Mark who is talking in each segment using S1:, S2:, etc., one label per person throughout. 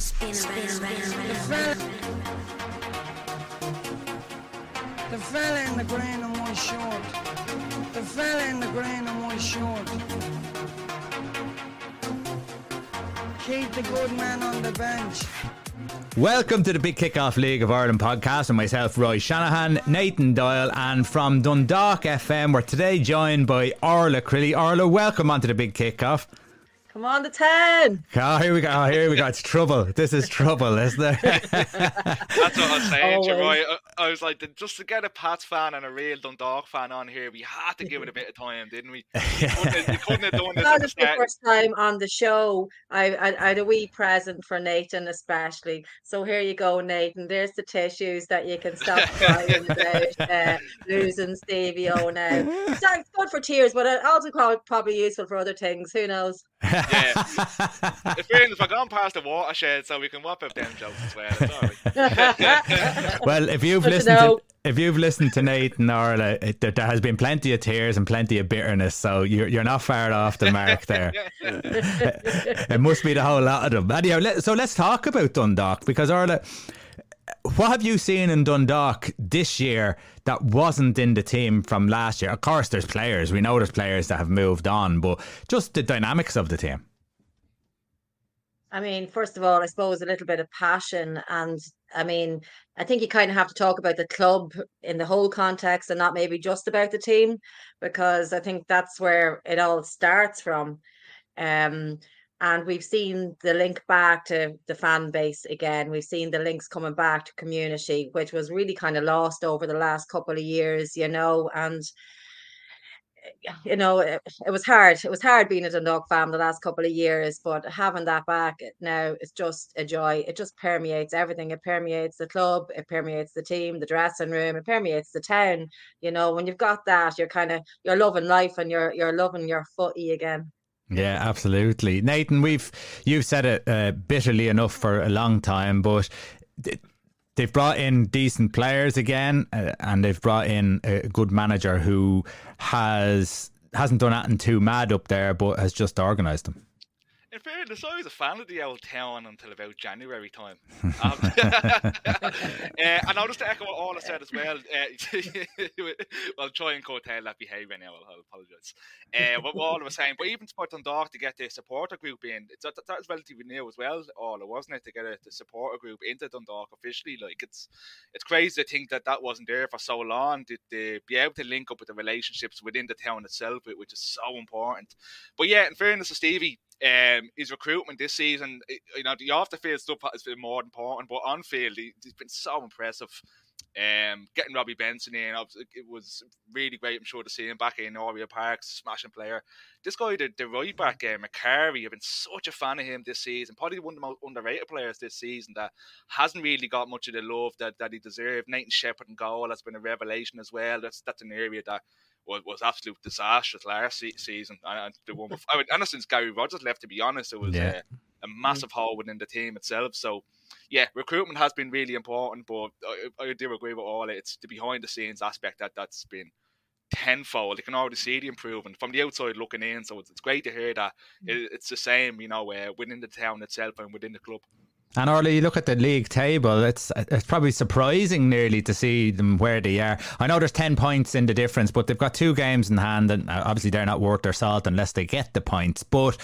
S1: Spin around, around, around.
S2: The fella in the green and white short. The fella in the green and white short. Keep the good man on the bench.
S3: Welcome to the Big Kickoff League of Ireland podcast with myself, Roy Shanahan, Nathan Doyle, and from Dundalk FM, we're today joined by Orla Crilly. Orla, welcome onto the Big Kickoff.
S4: Come on, the 10.
S3: Oh, here we go. Oh, here we go. It's trouble. This is trouble, isn't it?
S5: That's what I was saying, to. Roy. I, I was like, just to get a Pats fan and a real Dundalk fan on here, we had to give it a bit of time, didn't we? You couldn't, have- you couldn't have done this
S4: Not
S5: at the
S4: just the
S5: start.
S4: first time on the show. I, I, I had a wee present for Nathan, especially. So here you go, Nathan. There's the tissues that you can stop crying about uh, losing Stevie O now. It's it's good for tears, but it also probably useful for other things. Who knows?
S5: Yeah. In fairness, we're going past the watershed, so we can whop up them jokes as well. It's
S3: well, if you've
S4: Good
S3: listened to,
S4: know.
S3: if you've listened to Nathan Orla, it, there, there has been plenty of tears and plenty of bitterness, so you're you're not far off the mark there. it must be the whole lot of them. Anyhow, let, so let's talk about Dundalk because Orla, what have you seen in Dundalk this year that wasn't in the team from last year? Of course, there's players. We know there's players that have moved on, but just the dynamics of the team.
S4: I mean, first of all, I suppose a little bit of passion. And I mean, I think you kind of have to talk about the club in the whole context and not maybe just about the team, because I think that's where it all starts from. Um, and we've seen the link back to the fan base again. We've seen the links coming back to community, which was really kind of lost over the last couple of years, you know. And you know, it, it was hard. It was hard being a Dundalk fan the last couple of years, but having that back now it's just a joy. It just permeates everything. It permeates the club, it permeates the team, the dressing room, it permeates the town. You know, when you've got that, you're kind of you're loving life and you're you're loving your footy again.
S3: Yeah, absolutely, Nathan. We've you've said it uh, bitterly enough for a long time, but th- they've brought in decent players again, uh, and they've brought in a good manager who has hasn't done anything too mad up there, but has just organised them.
S5: In fairness, I was a fan of the old town until about January time. Um, uh, and I'll just echo what Orla said as well. Uh, well, try and curtail that behaviour now. I'll, I'll apologise. Uh, what Orla was saying, but even for Dundalk to get the supporter group in, it's, that, that was relatively new as well, Orla, wasn't it? To get a, the supporter group into Dundalk officially, like it's it's crazy to think that that wasn't there for so long. To, to be able to link up with the relationships within the town itself, which is so important. But yeah, in fairness to Stevie, um, his recruitment this season, you know, the off the field stuff has been more important, but on field, he, he's been so impressive. Um, getting Robbie Benson in, it was really great. I'm sure to see him back in Oriel Park, smashing player. This guy, the, the right back, uh, Macari, I've been such a fan of him this season. Probably one of the most underrated players this season that hasn't really got much of the love that, that he deserved. Nathan Shepherd and goal has been a revelation as well. That's that's an area that was, was absolute disastrous last se- season. And the one before, I mean, and since Gary Rogers left, to be honest, it was
S3: Yeah.
S5: uh, a massive hole within the team itself. So, yeah, recruitment has been really important, but I, I do agree with all. It's the behind the scenes aspect that that's been tenfold. You can already see the improvement from the outside looking in. So it's, it's great to hear that it, it's the same, you know, uh, within the town itself and within the club.
S3: And Orla, you look at the league table, it's it's probably surprising nearly to see them where they are. I know there's 10 points in the difference, but they've got two games in hand, and uh, obviously they're not worth their salt unless they get the points. But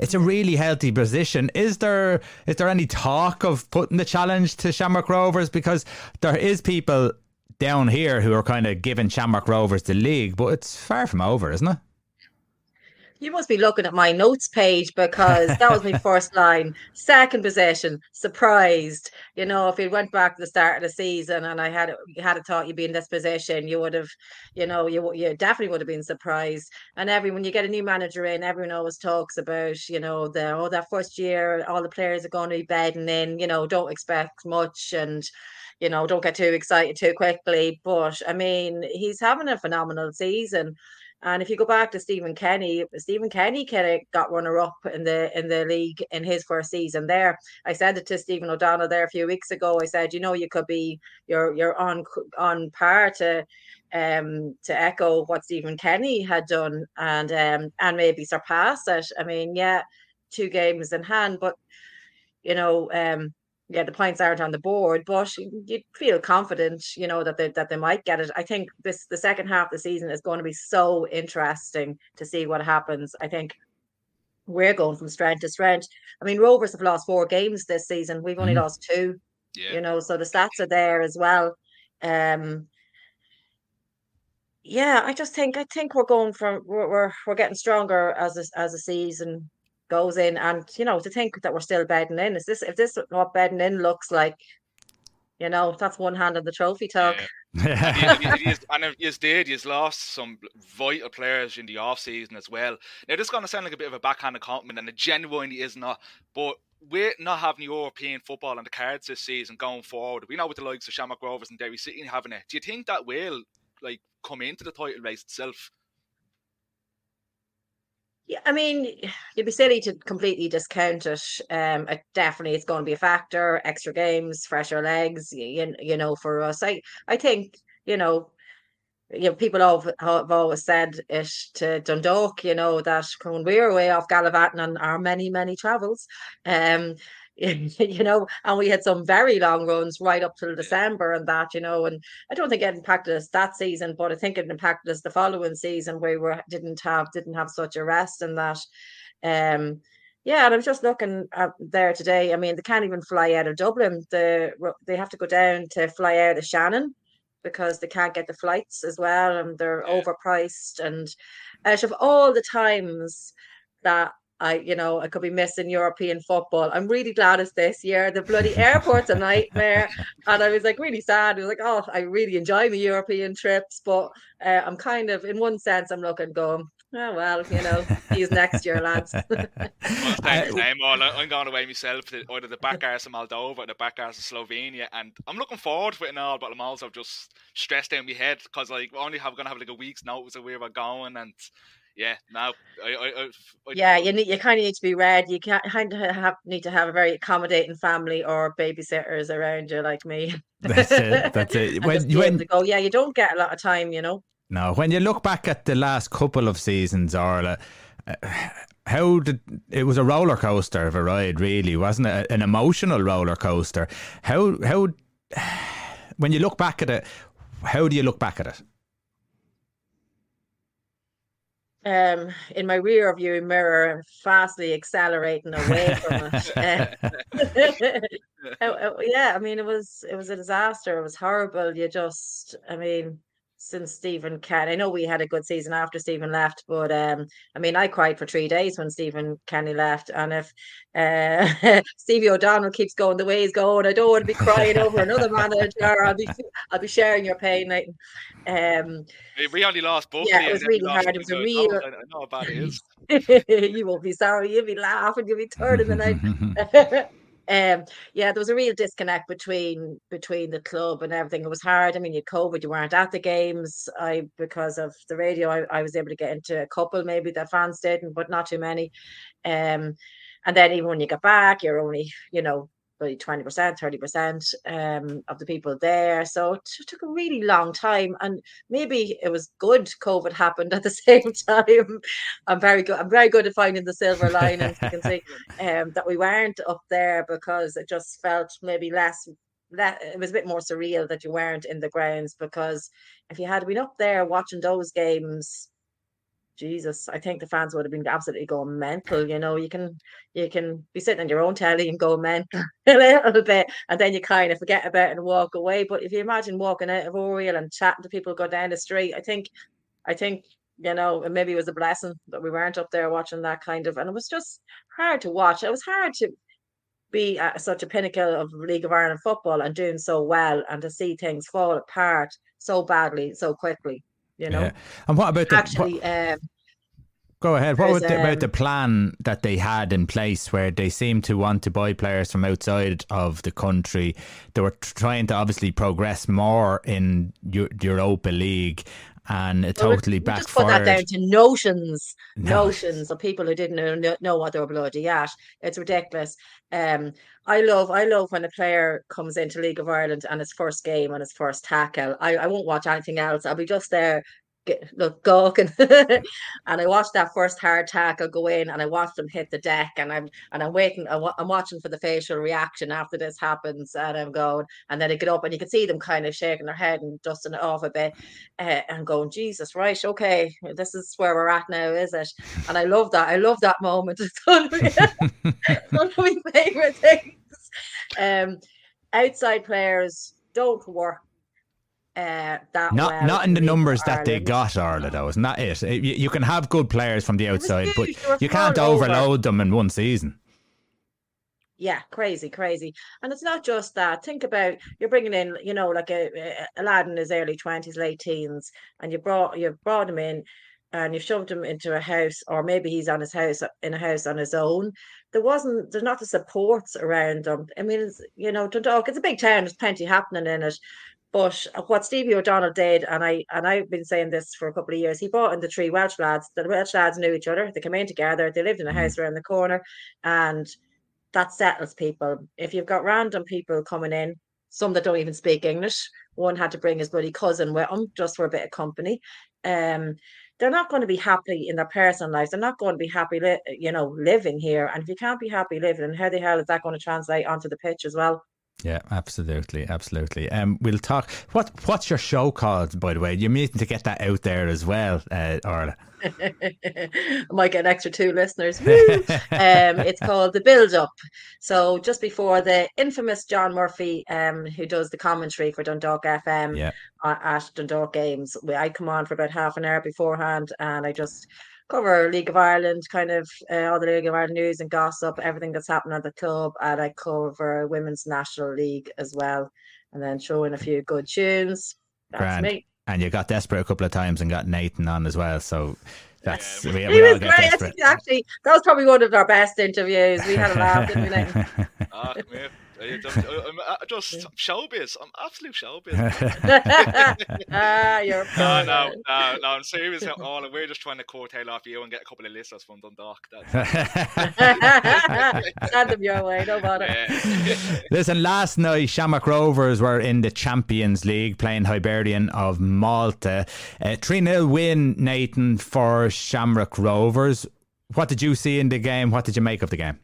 S3: it's a really healthy position. Is there is there any talk of putting the challenge to Shamrock Rovers? Because there is people down here who are kind of giving Shamrock Rovers the league, but it's far from over, isn't it?
S4: You must be looking at my notes page because that was my first line. Second possession, surprised. You know, if it went back to the start of the season and I had you had a thought you'd be in this position, you would have, you know, you you definitely would have been surprised. And everyone, you get a new manager in, everyone always talks about, you know, the oh that first year, all the players are going to be bedding in. You know, don't expect much and you know, don't get too excited too quickly. But I mean, he's having a phenomenal season. And if you go back to Stephen Kenny, Stephen Kenny kind of got runner up in the in the league in his first season there. I said it to Stephen O'Donnell there a few weeks ago. I said, you know, you could be you're you're on on par to um to echo what Stephen Kenny had done and um and maybe surpass it. I mean, yeah, two games in hand, but you know, um, yeah, the points aren't on the board, but you feel confident, you know, that they that they might get it. I think this the second half of the season is going to be so interesting to see what happens. I think we're going from strength to strength. I mean, Rovers have lost four games this season. We've only mm. lost two. Yeah. You know, so the stats are there as well. Um yeah, I just think I think we're going from we're we're, we're getting stronger as a, as a season goes in, and you know to think that we're still bedding in. Is this if this what bedding in looks like? You know, that's one hand on the trophy talk.
S5: Yeah. and, and you did, you lost some vital players in the off season as well. Now, this is going to sound like a bit of a backhanded compliment, and it genuinely is not. But we're not having European football on the cards this season going forward. We know with the likes of Shamrock Rovers and Derry City having it. Do you think that will like come into the title race itself?
S4: Yeah, I mean, you'd be silly to completely discount it. Um, it definitely it's going to be a factor. Extra games, fresher legs. You, you know, for us, I I think you know, you know, people have, have always said it to Dundalk. You know that when we were away off gallivanting on our many many travels, um, you know, and we had some very long runs right up till December and that, you know, and I don't think it impacted us that season, but I think it impacted us the following season where we didn't have didn't have such a rest and that. Um, yeah, and I was just looking at there today. I mean, they can't even fly out of Dublin. The they have to go down to fly out of Shannon because they can't get the flights as well, and they're yeah. overpriced. And out of all the times that I, you know, I could be missing European football. I'm really glad it's this year. The bloody airport's a nightmare. And I was like really sad. I was like, oh, I really enjoy my European trips, but uh, I'm kind of, in one sense, I'm looking going, oh, well, you know, he's next year, lads. well,
S5: I'm going away myself to either the back arse of Moldova or the back arse of Slovenia. And I'm looking forward to it and all, but I'm also just stressed out in my head because like, we're only have going to have like a week's notice of where we're going. And yeah, now I, I, I,
S4: yeah, you need you kind of need to be read. You can't kind of have need to have a very accommodating family or babysitters around you, like me.
S3: That's it. That's it.
S4: when you when, to go, yeah, you don't get a lot of time, you know.
S3: No, when you look back at the last couple of seasons, Orla, uh, how did it was a roller coaster of a ride, really, wasn't it? An emotional roller coaster. How how when you look back at it, how do you look back at it?
S4: Um, in my rear view mirror, and fastly accelerating away from it. Uh, yeah, I mean, it was it was a disaster. It was horrible. You just, I mean, since Stephen Kenny, I know we had a good season after Stephen left, but um, I mean, I cried for three days when Stephen Kenny left, and if uh, Stevie O'Donnell keeps going the way he's going, I don't want to be crying over another manager. I'll be I'll be sharing your pain, Nathan. Um,
S5: we only lost both.
S4: Yeah, it was really hard. It was a real.
S5: I know how bad it is.
S4: you won't be sorry. You'll be laughing. You'll be turning the night. um yeah there was a real disconnect between between the club and everything. It was hard. I mean you covid you weren't at the games. I because of the radio I, I was able to get into a couple maybe that fans didn't but not too many. Um and then even when you get back you're only you know 20%, 30% um, of the people there. So it took a really long time. And maybe it was good COVID happened at the same time. I'm very good. I'm very good at finding the silver linings. you can see um, that we weren't up there because it just felt maybe less that it was a bit more surreal that you weren't in the grounds because if you had been up there watching those games Jesus, I think the fans would have been absolutely going mental. You know, you can you can be sitting on your own telly and go mental a little bit, and then you kind of forget about it and walk away. But if you imagine walking out of Oriel and chatting to people go down the street, I think, I think you know, maybe it was a blessing that we weren't up there watching that kind of, and it was just hard to watch. It was hard to be at such a pinnacle of League of Ireland football and doing so well, and to see things fall apart so badly so quickly you know. Yeah.
S3: And what about the
S4: actually? What, um,
S3: go ahead. What was um, about the plan that they had in place, where they seemed to want to buy players from outside of the country? They were trying to obviously progress more in Europa League, and it well, totally backfired. Just put
S4: that down to notions, no. notions of people who didn't know, know what they were bloody at. It's ridiculous. Um, I love, I love when a player comes into League of Ireland and his first game and his first tackle. I, I won't watch anything else. I'll be just there look gawking. and I watched that first hard tackle go in, and I watched them hit the deck, and I'm and I'm waiting. I'm watching for the facial reaction after this happens, and I'm going, and then they get up, and you can see them kind of shaking their head and dusting it off a bit, uh, and going, Jesus, right, okay, this is where we're at now, is it? And I love that. I love that moment. It's one of my, one of my favorite things. Um, outside players don't work uh, that
S3: not
S4: well
S3: not in the numbers that they got, Orla. Though, isn't that it? You, you can have good players from the outside, but
S4: huge, they were
S3: you can't
S4: falling over.
S3: overload them in one season.
S4: Yeah, crazy, crazy. And it's not just that. Think about you're bringing in, you know, like a, a- lad in his early twenties, late teens, and you brought you've brought him in, and you've shoved him into a house, or maybe he's on his house in a house on his own. There wasn't, there's not the supports around him. I mean, it's, you know, Dundalk, it's a big town. There's plenty happening in it. But what Stevie O'Donnell did, and I and I've been saying this for a couple of years, he brought in the three Welsh lads. The Welsh lads knew each other. They came in together. They lived in a
S3: Mhm.
S4: house around the corner, and that settles people. If you've got random people coming in, some that don't even speak English, one had to bring his bloody cousin with him just for a bit of company. Um, they're not going to be happy in their personal lives. They're not going to be happy, li- you know, living here. And if you can't be happy living, how the hell is that going to translate onto the pitch as well?
S3: Yeah, absolutely, absolutely. Um, we'll talk. What What's your show called, by the way? You're meeting to get that out there as well, uh, Orla.
S4: I might get an extra two listeners. Um, it's called The Build Up. So just before the infamous John Murphy, um, who does the commentary for Dundalk FM
S3: Yeah.
S4: at Dundalk games, I come on for about half an hour beforehand, and I just cover League of Ireland, kind of uh, all the League of Ireland news and gossip, everything that's happening at the club, and I cover Women's National League as well, and then throw in a few good tunes. That's
S3: Grand.
S4: me.
S3: And you got desperate a couple of times and got Nathan on as well. So that's
S5: Yeah,
S3: we,
S4: He
S3: we all
S4: was great. I Actually, that was probably one of our best interviews. We had a laugh, didn't we? Nathan?
S5: Come here. I- I'm, I'm, I'm just showbiz. I'm absolute showbiz.
S4: ah, you're
S5: No, no, no, no, I'm serious. All we're just trying to courtail off you and get a couple of listeners from Dundalk. That's,
S4: Send them your way, no bother.
S5: yeah.
S3: Listen, last night Shamrock Rovers were in the Champions League playing Hibernian of Malta. 3 0 win, Nathan, for Shamrock Rovers. What did you see in the game? What did you make of the game?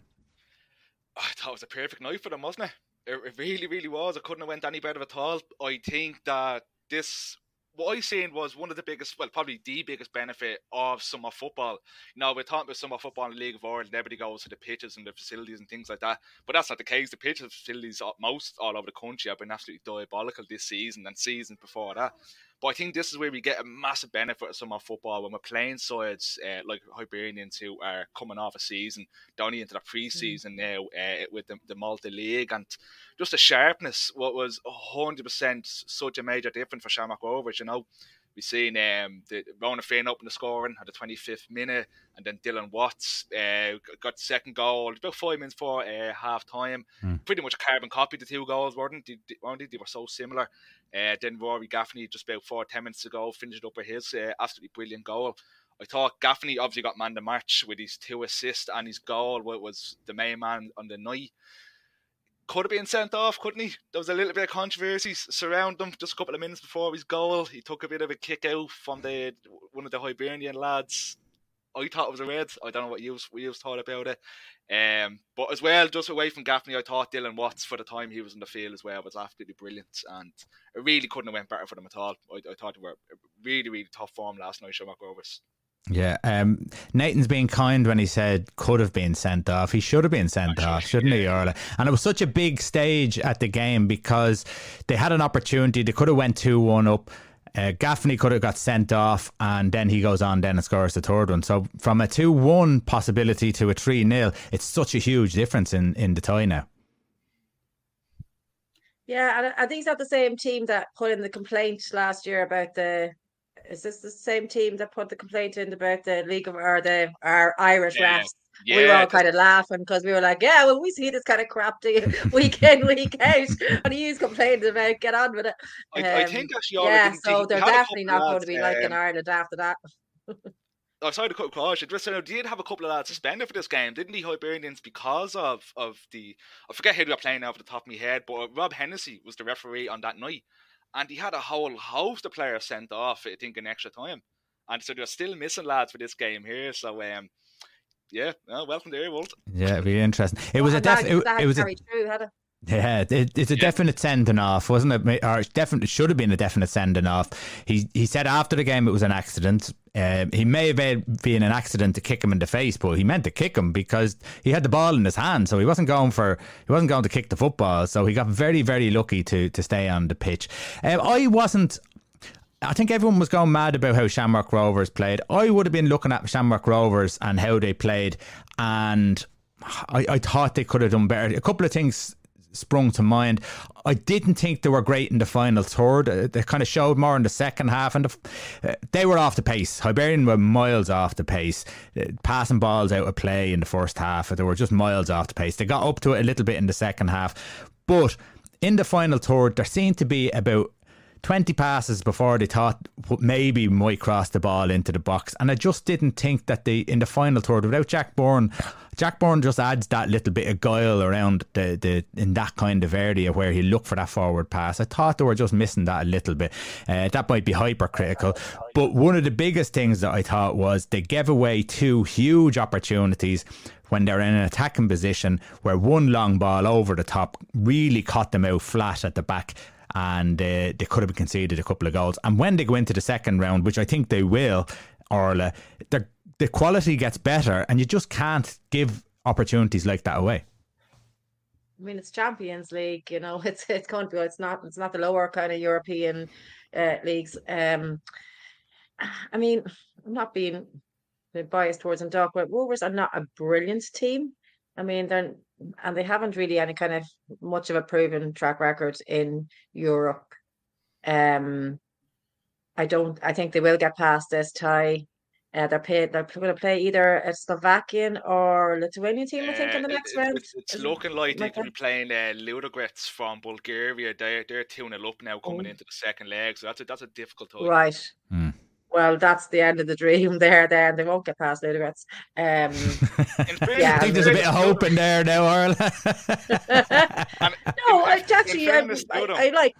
S5: I thought it was a perfect night for them, wasn't it? It, really, really was. It couldn't have went any better at all. I think that this, what I seen was one of the biggest, well, probably the biggest benefit of summer football. You know, we're talking about summer football in the League of Ireland, everybody goes to the pitches and the facilities and things like that. But that's not the case. The pitches facilities, most all over the country, have been absolutely diabolical this season and seasons before that. But I think this is where we get a massive benefit of summer football when we're playing sides uh, like Hibernians who are coming off a season, down into the pre-season now uh, with the, the Malta League and just the sharpness. What was hundred percent such a major difference for Shamrock Rovers. You know, We've seen um, the Ronan Finn open the scoring at the twenty fifth minute, and then Dylan Watts uh, got the second goal about five minutes for uh, half time.
S3: Hmm.
S5: Pretty much carbon copy the two goals, weren't they? weren't they? They were so similar. Uh, then Rory Gaffney just about four ten minutes ago finished up with his uh, absolutely brilliant goal. I thought Gaffney obviously got man the match with his two assists and his goal wa- was the main man on the night. Could have been sent off, couldn't he? There was a little bit of controversy surrounding him just a couple of minutes before his goal. He took a bit of a kick out from the one of the Hibernian lads. I thought it was a red. I don't know what you what you thought about it. Um, but as well, just away from Gaffney, I thought Dylan Watts for the time he was in the field as well was absolutely brilliant, and it really couldn't have went better for them at all. I, I thought they were really, really tough form last night, Shamrock Rovers.
S3: Yeah, um, Nathan's being kind when he said could have been sent off. He should have been sent off, shouldn't he, Orla? And it was such a big stage at the game because they had an opportunity. They could have went two one up. Uh, Gaffney could have got sent off, and then he goes on then and scores the third one. So from a two one possibility to a three 0 it's such a huge difference in in the tie now.
S4: Yeah, and are these not the same team that put in the complaint last year about the? Is this the same team that put the complaint in about the league of or the our Irish
S5: Yeah,
S4: refs? We were all kind of laughing because we were like, yeah, well, we see this kind of crap you week in, week out, and he's complaining about get on with it.
S5: I, I
S4: Um,
S5: think actually,
S4: yeah, so they're
S5: we had a
S4: definitely not going to be like in
S5: um,
S4: Ireland after that.
S5: Oh, sorry to cut across. you. Just so did have a couple of lads suspended for this game, didn't he, Hibernians, because of of the I forget who they were playing off the top of my head, but Rob Hennessy was the referee on that night, and he had a whole host of players sent off. I think in extra time, and so they're still missing lads for this game here. So um, yeah, well, welcome there, Walt.
S3: Yeah, it'd be interesting. It was a def- it, it was a,
S4: true, had it?
S3: Yeah, it, it's a
S5: Yeah.
S3: definite sending off, wasn't it? Or it definitely should have been a definite sending off. He he said after the game it was an accident. Um, he may have been an accident to kick him in the face, but he meant to kick him because he had the ball in his hand, so he wasn't going for he wasn't going to kick the football. So he got very very lucky to to stay on the pitch. Um, I wasn't. I think everyone was going mad about how Shamrock Rovers played. I would have been looking at Shamrock Rovers and how they played, and I, I thought they could have done better. A couple of things sprung to mind. I didn't think they were great in the final third. Uh, They kind of showed more in the second half, and the, uh, they were off the pace. Hibernian were miles off the pace, uh, passing balls out of play in the first half. They were just miles off the pace. They got up to it a little bit in the second half, but in the final third, there seemed to be about 20 passes before they thought maybe might cross the ball into the box. And I just didn't think that they, in the final third, without Jack Byrne, Jack Byrne just adds that little bit of guile around the, the in that kind of area where he looked for that forward pass. I thought they were just missing that a little bit. Uh, that might be hypercritical. But one of the biggest things that I thought was they gave away two huge opportunities when they're in an attacking position where one long ball over the top really caught them out flat at the back and uh, they could have conceded a couple of goals. And when they go into the second round, which I think they will, Orla, the the quality gets better, and you just can't give opportunities like that away.
S4: I mean, it's Champions League, you know. It's it's. It's not. It's not the lower kind of European uh, leagues. Um, I mean, I'm not being biased towards them, Doc, but Rovers are not a brilliant team. I mean, they're and they haven't really any kind of much of a proven track record in Europe. Um, I don't. I think they will get past this tie. Uh, they're play, They're going to play either a Slovakian or Lithuanian team. I think in the
S5: Uh,
S4: next
S5: it-
S4: round.
S5: It's, it's looking like they're going to be playing uh, Ludogorets from Bulgaria. They're they're two 0 up now, coming
S4: Oh.
S5: into the second leg. So that's a that's a difficult tie.
S4: Right.
S3: Hmm.
S4: Well, that's the end of the dream there. Then they won't get past Ludogorets. Um, Yeah,
S3: I think there's a bit of hope in there now, Orla.
S4: No,
S5: in-
S4: I, actually, I, I, I like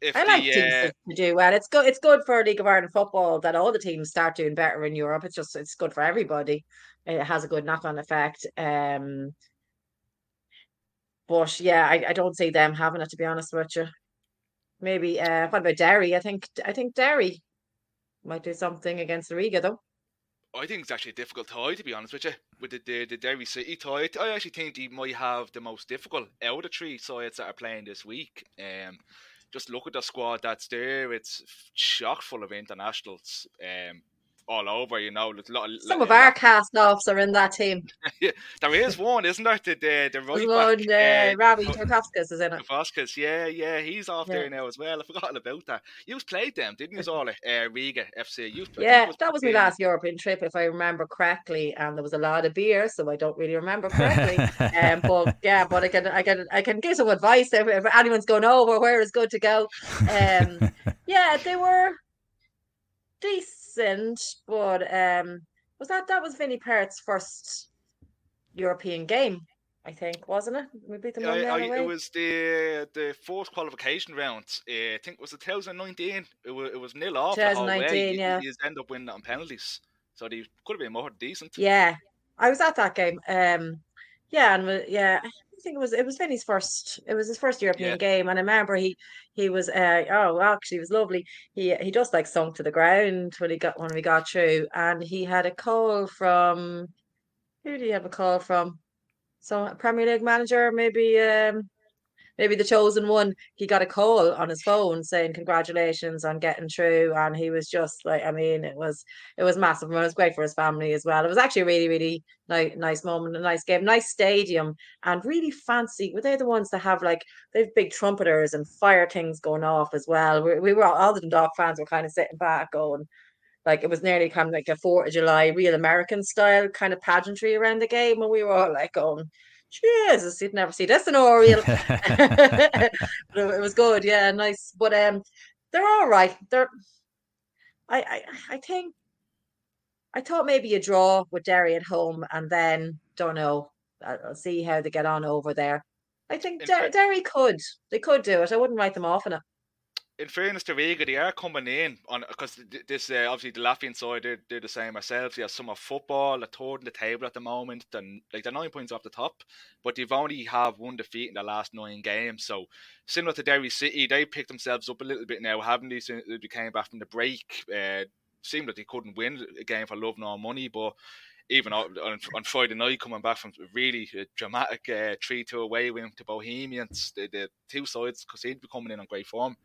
S5: if
S4: I like
S5: the,
S4: teams
S5: uh,
S4: to, to do well. It's good. It's good for League of Ireland football that all the teams start doing better in Europe. It's just it's good for everybody. It has a good knock on effect. Um, but yeah, I, I don't see them having it to be honest with you. Maybe uh, what about Derry? I think I think Derry might do something against Riga though.
S5: I think it's actually a difficult tie to be honest with you. With the the, the Derry City tie, I actually think they might have the most difficult out of the three sides that are playing this week. Um, just look at the squad that's there; it's chock full of internationals. Um, all over, you know. there's a lot,
S4: Some
S5: lot-
S4: of our cast offs are in that team.
S5: there is one, isn't there? The the, the right
S4: There's
S5: back,
S4: uh,
S5: uh,
S4: Robbie
S5: Ko-
S4: Tarkovskis is in it.
S5: Vasquez, yeah, yeah, he's off
S4: Yeah.
S5: there now as well. I forgot all about that. You played them, didn't you, all uh, Riga FC? You, it
S4: Yeah, that was my last European trip, if I remember correctly, and there was a lot of beer, so I don't really remember correctly. um, but yeah, but I can, I can, I can give some advice if, if anyone's going over where is good to go. Um, yeah, they were decent, but um, was that that was Vinny Perth's first European game? I think wasn't it? We beat them
S5: Yeah, I, it was the the fourth qualification round. Uh, I think it was 2019. It was it was nil off the whole way.
S4: 2019,
S5: You-
S4: yeah.
S5: You end up winning on penalties, so they could have been more decent.
S4: Yeah, I was at that game. Um, yeah, and yeah, I think it was it was Vinny's first. It was his first European
S5: Yeah.
S4: game, and I remember he he was uh oh actually it was lovely. He he just like sunk to the ground when he got when we got through, and he had a call from who did he have a call from? So Premier League manager, maybe um maybe the chosen one. He got a call on his phone saying congratulations on getting through, and he was just like, I mean, it was it was massive. and It was great for his family as well. It was actually a really, really nice, nice moment, a nice game, nice stadium, and really fancy. Were they the ones that have like they have big trumpeters and fire things going off as well? We, we were all, all the Dundalk fans were kind of sitting back going. Like it was nearly kind of like a Fourth of July, real American style kind of pageantry around the game, and we were all like going, Jesus, you'd never see this in Oriel. but it, it was good, yeah, nice. But um, they're all right. They're, I, I, I think, I thought maybe a draw with Derry at home, and then don't know. I'll I'll see how they get on over there. I think Der- Derry could, they could do it. I wouldn't write them off in it.
S5: In fairness to Riga, they are coming in on because this uh, obviously the Latvian side they're, they're the same ourselves. They have some of football, a third in the table at the moment, and like they're nine points off the top, but they've only have one defeat in the last nine games. So similar to Derry City, they picked themselves up a little bit now, haven't they? Since they came back from the break, uh, seemed like they couldn't win a game for love nor money, but even on, on Friday night, coming back from really dramatic uh, 3 2 away win to Bohemians, the, the two sides seem to be coming in on great form.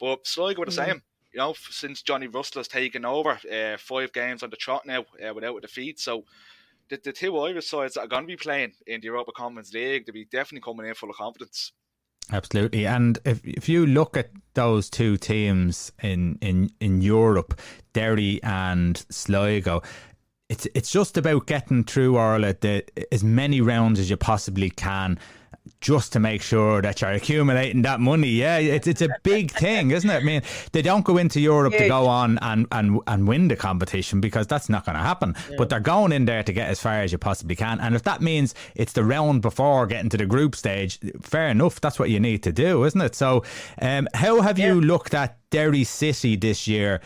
S5: But Sligo were the mm. same. You know, since Johnny Russell has taken over, uh, five games on the trot now uh, without a defeat. So the, the two Irish sides that are going to be playing in the Europa Conference League, they'll be definitely coming in full of confidence.
S3: Absolutely, and if if you look at those two teams in in in Europe, Derry and Sligo, it's it's just about getting through the as many rounds as you possibly can just to make sure that you're accumulating that money. Yeah, it's it's a big thing, isn't it? I mean, they don't go into Europe to go on and, and, and win the competition because that's not going to happen. Yeah. But they're going in there to get as far as you possibly can. And if that means it's the round before getting to the group stage, fair enough. That's what you need to do, isn't it? So, um, how have yeah. you looked at Derry City this year?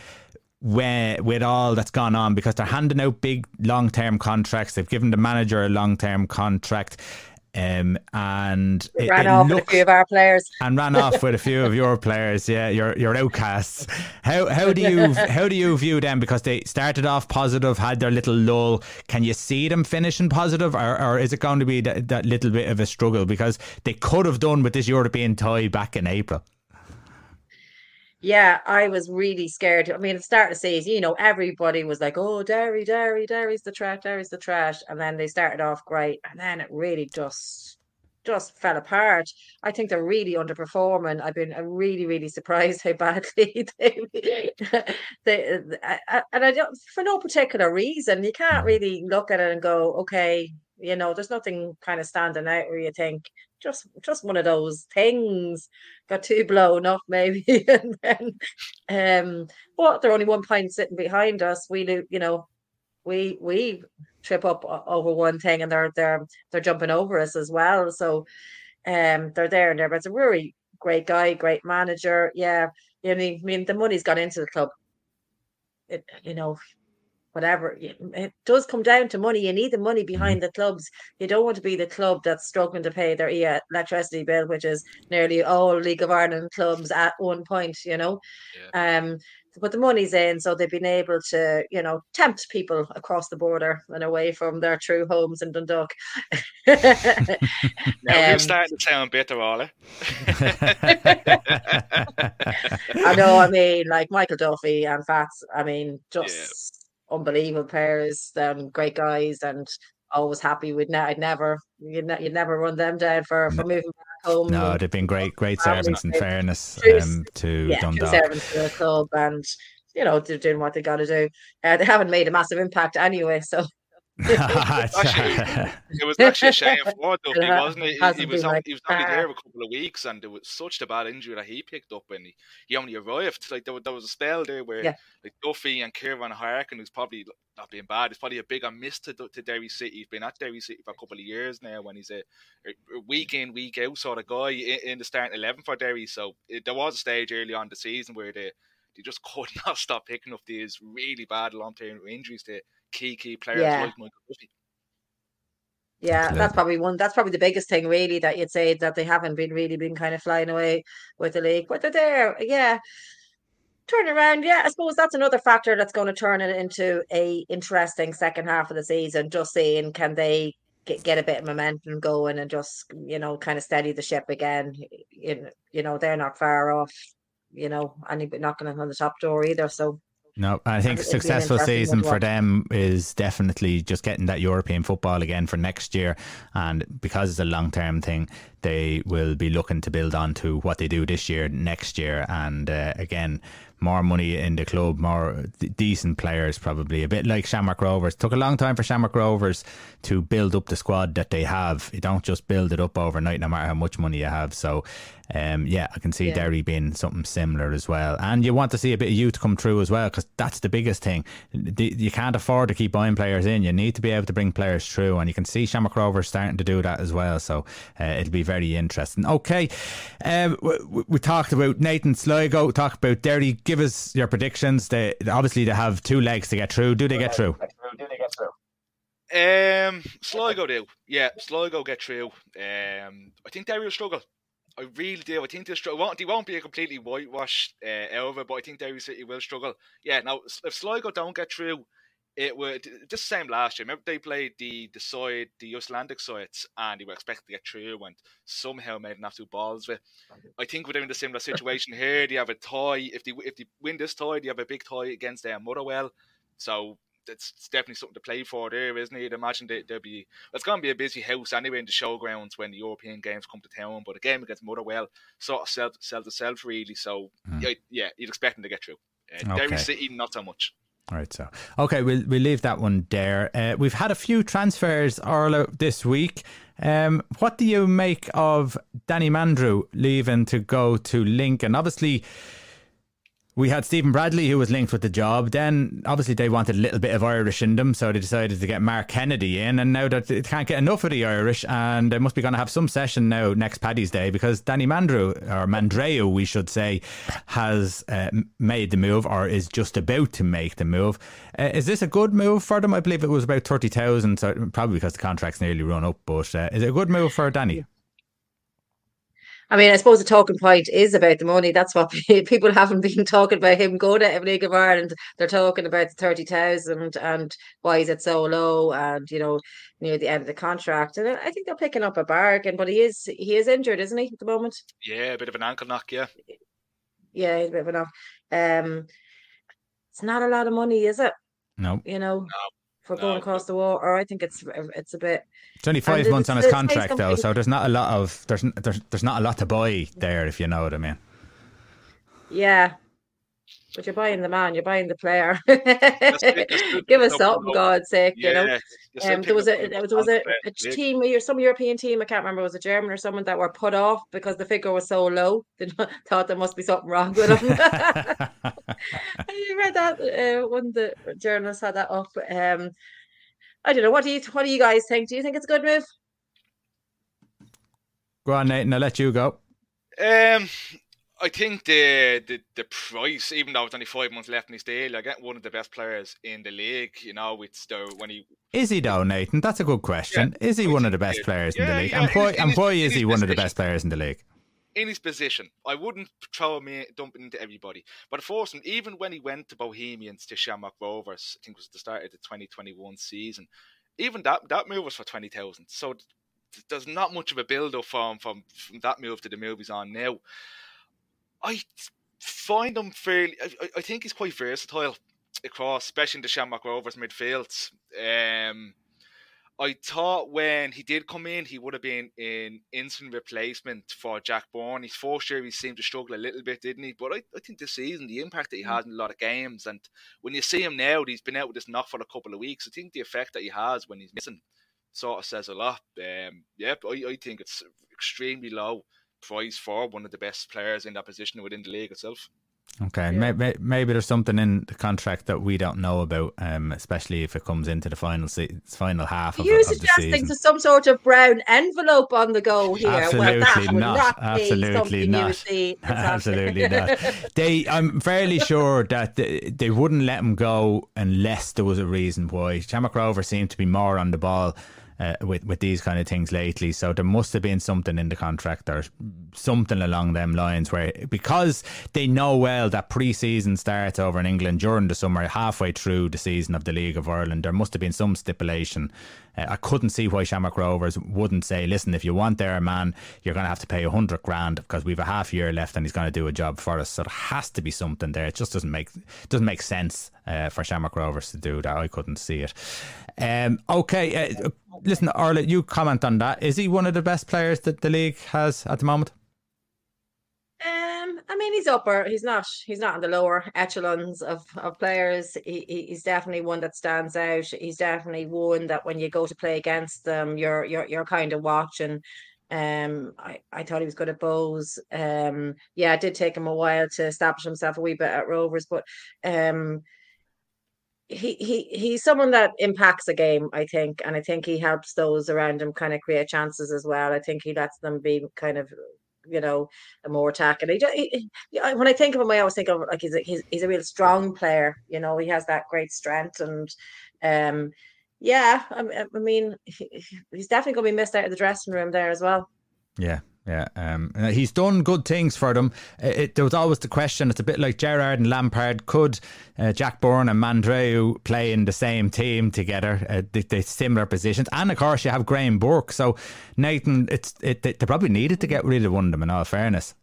S3: where, with all that's gone on because they're handing out big long term contracts. They've given the manager a long term contract. Um, and
S4: it, ran it off with a few of our players,
S3: and ran off with a few of your players. Yeah, your your outcasts. How how do you how do you view them? Because they started off positive, had their little lull. Can you see them finishing positive, or, or is it going to be that, that little bit of a struggle? Because they could have done with this European tie back in April.
S4: Yeah, I was really scared. I mean, at the start of the season, you know, everybody was like, oh, Derry, Derry, Derry's the trash, Derry's the trash. And then they started off great. And then it really just just fell apart. I think they're really underperforming. I've been really, really surprised how badly they, they and I don't for no particular reason. You can't really look at it and go, okay, you know, there's nothing kind of standing out where you think just just one of those things got too blown up maybe, and then um, but they're only one point sitting behind us. We do, you know, we we trip up over one thing and they're they're they're jumping over us as well. So um, they're there and there. But it's a really great guy, great manager. Yeah, you know, I mean, the money's gone into the club. It, you know, whatever. It does come down to money. You need the money behind mm-hmm. the clubs. You don't want to be the club that's struggling to pay their electricity bill, which is nearly all League of Ireland clubs at one point, you know. Yeah. Um, but the money's in, so they've been able to, you know, tempt people across the border and away from their true homes in Dundalk.
S5: now um, you're starting to sound bitter, Ollie.
S4: I know. I mean, like Michael Duffy and Fats. I mean, just unbelievable players, and great guys, and always happy with. Ne- I'd never, you'd, ne- you'd never run them down for, for moving back home.
S3: No, they've been great, great servants. In fairness, um, to yeah, Dundalk,
S4: servants to the club, and you know they're doing what they got to do. Uh, they haven't made a massive impact anyway, so
S5: actually, it was actually a shame for Duffy, wasn't it? He, he was on, he was only there a couple of weeks, and it was such a bad injury that he picked up, and he, he only arrived. Like there, there was a spell there where yeah. like Duffy and Kieran Harkin, who's probably not being bad, it's probably a bigger miss to, to Derry City. He's been at Derry City for a couple of years now, when he's a, a week in, week out sort of guy in, in the starting eleven for Derry. So it, there was a stage early on the season where they they just could not stop picking up these really bad long term injuries to key key players yeah. like Michael Duffy.
S4: Yeah, that's probably one. That's probably the biggest thing, really, that you'd say that they haven't been really been kind of flying away with the league, but they're there. Yeah, turn around. Yeah, I suppose that's another factor that's going to turn it into a interesting second half of the season. Just seeing can they get, get a bit of momentum going and just you know kind of steady the ship again. You, you know they're not far off. You know, and not knocking on the top door either. So
S3: no, I think a successful season for them is definitely just getting that European football again for next year. And because it's a long term thing, they will be looking to build on to what they do this year, next year. And uh, again, more money in the club, more decent players, probably a bit like Shamrock Rovers. Took a long time for Shamrock Rovers to build up the squad that they have. You don't just build it up overnight, no matter how much money you have. So, um, yeah, I can see yeah. Derry being something similar as well. And you want to see a bit of youth come through as well, because that's the biggest thing. You can't afford to keep buying players in. You need to be able to bring players through, and you can see Shamrock Rovers starting to do that as well. So, uh, it'll be very very interesting. Okay, um, we, we, talked about Nathan Sligo. Talk about Derry. Give us your predictions. They obviously they have two legs to get through. Do they get through? Do they get through?
S5: Um, Sligo do. Yeah, Sligo get through. Um, I think Derry will struggle. I really do. I think they struggle. Won't, they won't be a completely whitewashed uh, over, but I think Derry City will struggle. Yeah. Now, if Sligo don't get through, it would just same last year. Remember they played the the side, the Icelandic sides, and they were expected to get through, and somehow made an absolute balls it. I think we're in the similar situation here. They have a tie. If they if they win this tie, they have a big tie against their Motherwell. So it's, it's definitely something to play for there, isn't it? I'd imagine they, there'll be it's going to be a busy house anyway in the showgrounds when the European games come to town. But a game against Motherwell sort of sells sells itself really. So mm. yeah, yeah, you'd expect them to get through. Uh, okay. Derry City, not so much.
S3: All right, so okay, we'll we'll leave that one there. Uh, we've had a few transfers, Orla, this week. Um, what do you make of Danny Mandrew leaving to go to Lincoln? Obviously, we had Stephen Bradley who was linked with the job. Then obviously they wanted a little bit of Irish in them, so they decided to get Mark Kennedy in. And now that they can't get enough of the Irish, and they must be going to have some session now next Paddy's Day because Danny Mandrew, or Mandroiu, we should say, has uh, made the move or is just about to make the move. Uh, is this a good move for them? I believe it was about thirty thousand, so probably because the contract's nearly run up. But uh, is it a good move for Danny?
S4: I mean, I suppose the talking point is about the money. That's what people haven't been talking about him going to Every League of Ireland. They're talking about the thirty thousand and why is it so low, and you know, near the end of the contract. And I think they're picking up a bargain, but he is he is injured, isn't he, at the moment?
S5: Yeah, a bit of an ankle knock. Yeah,
S4: yeah, he's a bit of a knock. Um, it's not a lot of money, is it?
S3: No,
S4: you know. No for going no. across the water. I think it's it's a bit.
S3: It's only five months on his contract though, so there's not a lot of there's there's there's not a lot to buy there if you know what I mean.
S4: Yeah, but you're buying the man, you're buying the player. Give us something, God's sake, you know. Um, there was a there was a, a team, some European team, I can't remember, was a German or someone that were put off because the figure was so low. They thought there must be something wrong with them. you read that uh, one of the journalists had that up. Um, I don't know. What do you what do you guys think? Do you think it's a good move?
S3: Go on, Nathan. I'll let you go.
S5: Um, I think the, the the price, even though it's only five months left in his deal, I get one of the best players in the league. You know, it's the when he
S3: is he though, Nathan? That's a good question. Yeah, is he one of the best players yeah, in the league? Yeah, and why and why is he one of the best players in the league?
S5: In his position, I wouldn't throw him in, dump into everybody. But for him, even when he went to Bohemians to Shamrock Rovers, I think it was the start of the 2021 season, even that that move was for twenty thousand. So there's not much of a build up from from from that move to the move he's on now. I find him fairly. I, I think he's quite versatile across, especially in the Shamrock Rovers midfields. Um, I thought when he did come in, he would have been an instant replacement for Jack Byrne. His first year, he seemed to struggle a little bit, didn't he? But I, I think this season, the impact that he mm. had in a lot of games, and when you see him now, he's been out with this knock for a couple of weeks. I think the effect that he has when he's missing sort of says a lot. Um, yeah, I, I think it's extremely low price for one of the best players in that position within the league itself.
S3: Okay, yeah. maybe, maybe there's something in the contract that we don't know about, um, especially if it comes into the final se- final half. Of,
S4: You're
S3: of
S4: suggesting to some sort of brown envelope on the go here.
S3: Absolutely well, not. not absolutely not. Absolutely not. They, I'm fairly sure that they, they wouldn't let him go unless there was a reason why. Shamrock Rover seemed to be more on the ball uh, with with these kind of things lately. So there must have been something in the contract or something along them lines where because they know well that pre-season starts over in England during the summer, halfway through the season of the League of Ireland, there must have been some stipulation uh, I couldn't see why Shamrock Rovers wouldn't say, listen, if you want their man, you're going to have to pay a hundred grand because we've a half year left and he's going to do a job for us. So there has to be something there. It just doesn't make doesn't make sense uh, for Shamrock Rovers to do that. I couldn't see it. Um, okay, uh, listen, Orla, you comment on that. Is he one of the best players that the league has at the moment?
S4: I mean, he's upper. He's not. He's not in the lower echelons of of players. He, he's definitely one that stands out. He's definitely one that when you go to play against them, you're you're you're kind of watching. Um, I, I thought he was good at Bohs. Um, yeah, it did take him a while to establish himself a wee bit at Rovers, but um, he he he's someone that impacts a game, I think, and I think he helps those around him kind of create chances as well. I think he lets them be kind of you know a more attack. And he, he, he when I think of him, I always think of like he's a, he's he's a real strong player. You know, he has that great strength and um yeah, I, I mean he, he's definitely going to be missed out of the dressing room there as well.
S3: Yeah, yeah, um, he's done good things for them. It, it, there was always the question. It's a bit like Gerrard and Lampard. Could uh, Jack Byrne and Mandroiu play in the same team together? Uh, similar positions, and of course you have Graham Burke. So Nathan, it's it, they, they probably needed to get rid of one of them. In all fairness,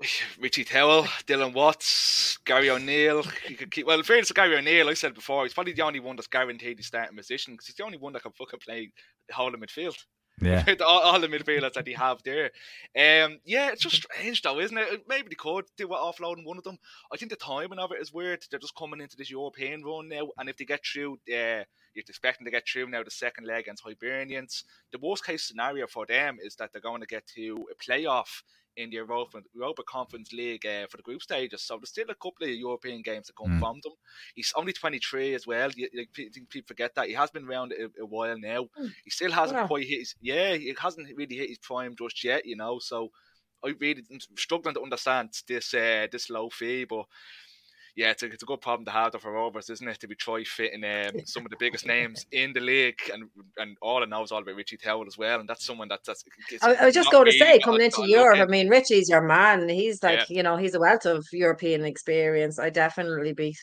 S5: Richie Towell, Dylan Watts, Gary O'Neill. You could keep well. In fairness to Gary O'Neill, I said before, he's probably the only one that's guaranteed to start in position because he's the only one that can fucking play the whole of midfield.
S3: Yeah,
S5: all, all, the midfielders that they have there. Um, yeah, it's just strange though, isn't it? Maybe they could do it offloading one of them. I think the timing of it is weird. They're just coming into this European run now, and if they get through, uh, you're expecting to get through now the second leg against Hibernians. The worst case scenario for them is that they're going to get to a playoff in the Europa, Europa Conference League uh, for the group stages. So there's still a couple of European games to come mm. from them. He's only 23 as well. You, you, people forget that he has been around a, a while now. Mm. He still hasn't yeah. quite hit his yeah. He hasn't really hit his prime just yet. You know, so I really struggling to understand this uh, this low fee, but yeah, it's a, it's a good problem to have for Rovers, isn't it? To be try fitting um, some of the biggest names in the league, and and all I know is all about Richie Towell as well, and that's someone that, that's.
S4: I, I was just going to say, coming into Europe, I mean, Richie's your man. He's like, yeah. you know, he's a wealth of European experience. I definitely be,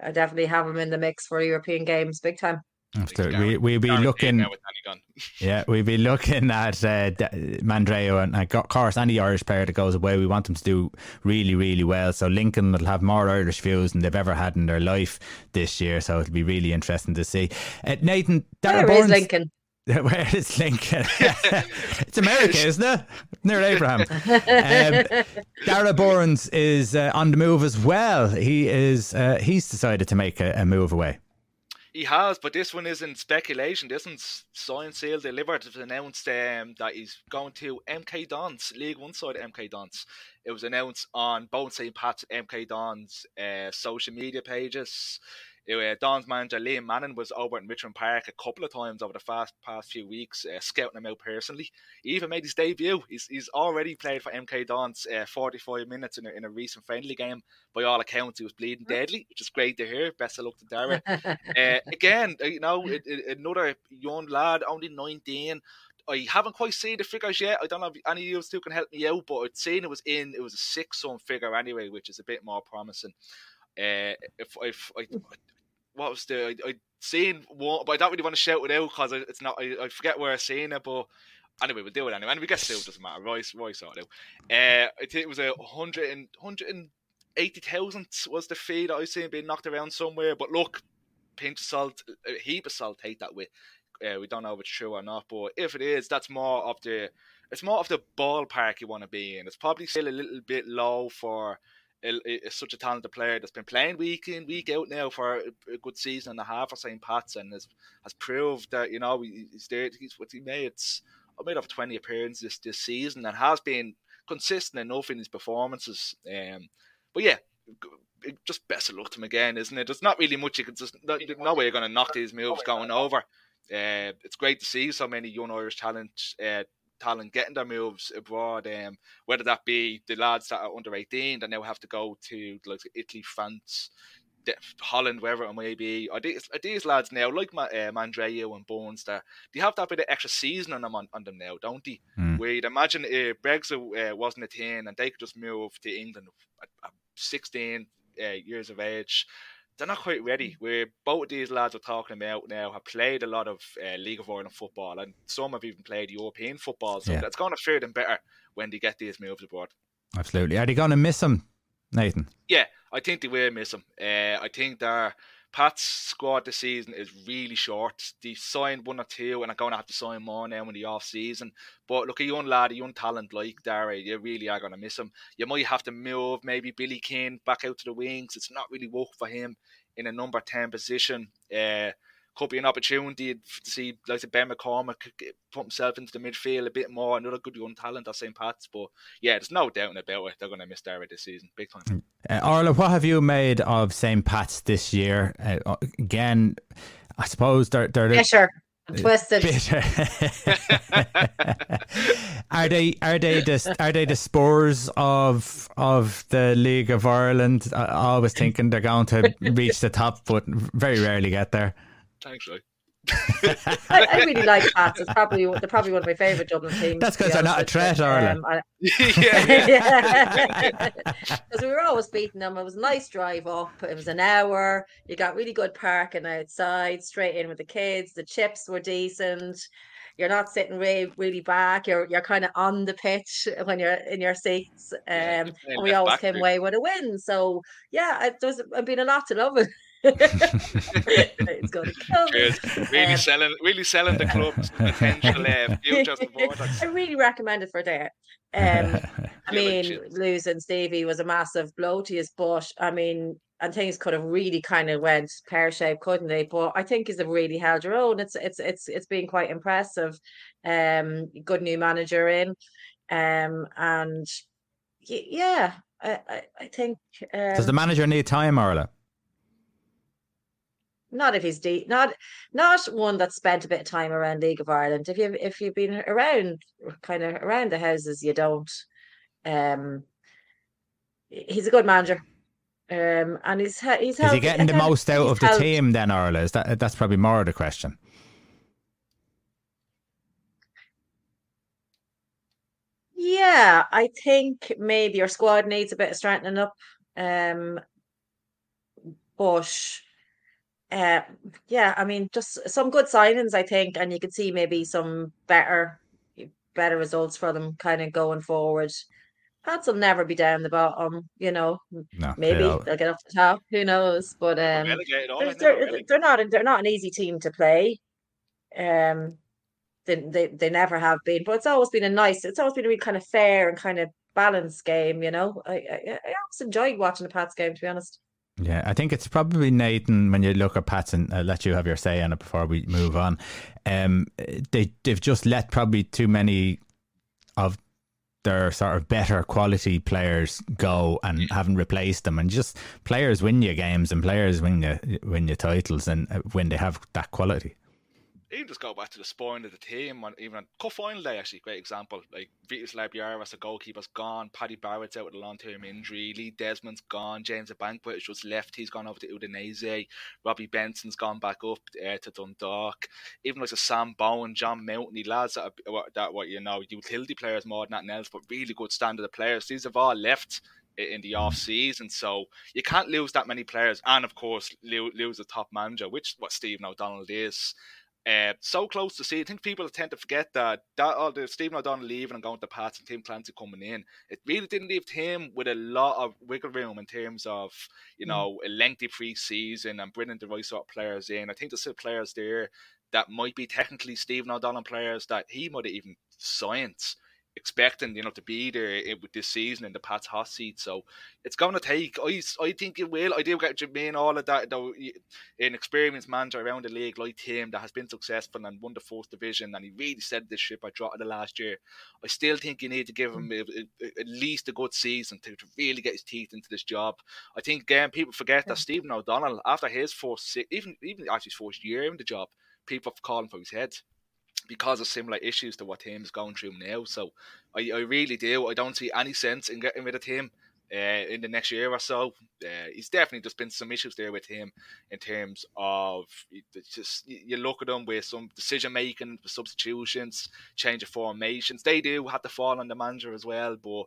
S4: I definitely have him in the mix for European games, big time.
S3: After we we be looking, yeah, we be looking at uh, Mandroiu and of course any Irish player that goes away. We want them to do really really well. So Lincoln will have more Irish views than they've ever had in their life this year. So it'll be really interesting to see. Uh, Nathan,
S4: Darragh Where Burns, is Lincoln?
S3: Where is Lincoln? it's America, isn't it? Near Abraham. Um, Darragh Burns is uh, on the move as well. He is. Uh, he's decided to make a, a move away.
S5: He has, but this one isn't speculation. This one's signed, sealed, delivered. It's announced um, that he's going to MK Dons, League One side MK Dons. It was announced on both St. Pat's MK Dons uh, social media pages uh, Don's manager Liam Manning was over at Richmond Park a couple of times over the fast past few weeks, uh, scouting him out personally. He even made his debut. He's, he's already played for MK Dons uh, 45 minutes in a, in a recent friendly game. By all accounts, he was bleeding deadly, which is great to hear. Best of luck to Darragh. uh, again, uh, you know, it, it, another young lad, only 19. I haven't quite seen the figures yet. I don't know if any of you two can help me out, but I'd seen it was in, it was a six some figure anyway, which is a bit more promising. Uh, if, if I, what was the I, I seen one, but I don't really want to shout it out because it's not. I, I forget where I seen it, but anyway, we'll do it anyway. And we get still doesn't matter. Royce, Royce out. Uh, I think it was a hundred and hundred and eighty thousand was the fee that I seen being knocked around somewhere. But look, pinch of salt, a heap of salt. Take that with. Uh, we don't know if it's true or not, but if it is, that's more of the it's more of the ballpark you want to be in. It's probably still a little bit low for is such a talented player that's been playing week in week out now for a good season and a half for St. Pat's and has has proved that you know he's there. He's what he made. It's made of twenty appearances this season and has been consistent enough in his performances. Um, but yeah, just best of luck to him again, isn't it? There's not really much you can just no, no way you're going to knock these moves going over. Uh, it's great to see so many young Irish talent uh, talent getting their moves abroad, um, whether that be the lads that are under 18 that now have to go to like Italy, France, Holland, wherever it may be. Are these, are these lads now, like uh, Mandroiu and Burns, that they have that bit of extra season on them on, on them now, don't they? Mm. You'd imagine if Brexit uh, wasn't a thing and they could just move to England at, at 16 uh, years of age they're not quite ready. Mm. Where both of these lads are talking about now have played a lot of uh, League of Ireland football, and some have even played European football. So yeah. that's going to fare them better when they get these moves abroad.
S3: Absolutely. Are they going to miss him, Nathan?
S5: Yeah, I think they will miss him. Uh, I think they're Pat's squad this season is really short. They signed one or two and are going to have to sign more now in the off season. But look, a young lad, a young talent like Darragh, you really are going to miss him. You might have to move maybe Billy King back out to the wings. It's not really worked for him in a number 10 position. Uh, could be an opportunity to see like Ben McCormack put himself into the midfield a bit more. Another good young talent at St. Pat's, but yeah, there's no doubt about it. They're going to miss Darragh this season, big time.
S3: Uh, Orla, what have you made of St. Pat's this year? Uh, again, I suppose they're they're
S4: Bitter, twisted.
S3: bitter. are they are they the are they the Spurs of of the League of Ireland? I, was thinking they're going to reach the top, but very rarely get there.
S5: Thanks, Roy.
S4: I, I really like Pats. It's probably they're probably one of my favourite Dublin teams.
S3: That's
S4: because be
S3: 'cause they're not a
S4: honest with
S3: threat,
S4: you.
S3: Orla.
S4: Um, I-
S5: yeah, yeah.
S4: because we were always beating them. It was a nice drive up. It was an hour. You got really good parking outside, straight in with the kids. The chips were decent. You're not sitting really, really back. You're you're kind of on the pitch when you're in your seats. Um,
S5: Yeah,
S4: and we always came away with a win. So yeah, I, there's been a lot to love it. It's going to kill me.
S5: Cheers. Really
S4: Um,
S5: selling, really selling the club's potential uh, future supporters.
S4: I really recommend it for there. Um, I mean, losing Stevie was a massive blow to his but I mean, and things could have really kind of went pear shaped, couldn't they? But I think he's have really held your own. It's it's it's it's been quite impressive. Um, good new manager in, um, and y- yeah, I I, I think um,
S3: Does the manager need time, Orla?
S4: Not if he's deep, not not one that spent a bit of time around League of Ireland. If you if you've been around kind of around the houses, you don't. Um, he's a good manager. Um, and he's he- he's
S3: Is he getting the most out of the
S4: held-
S3: team then, Orla? Is that that's probably more of the question.
S4: Yeah, I think maybe your squad needs a bit of strengthening up. Um, but uh, yeah, I mean, just some good signings, I think, and you could see maybe some better, better results for them kind of going forward. Pats will never be down the bottom, you know.
S3: No,
S4: Maybe
S3: they all-
S4: they'll get off the top. Who knows? But um,
S5: Relegated, all
S4: they're,
S5: right now,
S4: they're,
S5: relegated.
S4: they're not they're not an easy team to play. Um, they, they they never have been, but it's always been a nice. It's always been a really kind of fair and kind of balanced game. You know, I I, I always enjoyed watching the Pats game. To be honest,
S3: Yeah, I think it's probably Nathan when you look at Pats and I'll let you have your say on it before we move on. Um, they they've just let probably too many of their sort of better quality players go and haven't replaced them, and just players win you games and players win you win you titles and uh, when they have that quality.
S5: Even just go back to the spine of the team, even on cup final day, actually, great example. Like Vitezslav Jaros, the goalkeeper's gone. Paddy Barrett's out with a long term injury. Lee Desmond's gone. James Abankwah has just left. He's gone over to Udinese. Robbie Benson's gone back up uh, to Dundalk. Even like a Sam Bone, John Mountney, lads that, are, what- that what you know, utility players more than anything else, but really good standard of players. These have all left in the off season, so you can't lose that many players, and of course lo- lose the top manager, which what Stephen O'Donnell is uh, so close to see. I think people tend to forget that that all the Stephen O'Donnell leaving and going to Pats and Tim Clancy coming in, it really didn't leave him with a lot of wiggle room in terms of you know a lengthy pre-season and bringing the right sort of players in. I think there's still players there that might be technically Stephen O'Donnell players that he might have even signed. Expecting you know to be there eh, with this season in the Pats hot seat, so it's going to take. I, I think it will. I do get Jermaine all of that. Though an experienced manager around the league like him that has been successful and won the fourth division, and he really said this ship I dropped the last year. I still think you need to give him mm. a- at least a good season to, to really get his teeth into this job. I think again people forget that Stephen O'Donnell after his first si- even even actually his first year in the job, people him for his head because of similar issues to what Tim's going through now. So I, I really do. I don't see any sense in getting rid of Tim uh, in the next year or so. Uh, he's definitely just been some issues there with him in terms of just you you look at him with some decision making, substitutions, change of formations. They do have to fall on the manager as well, but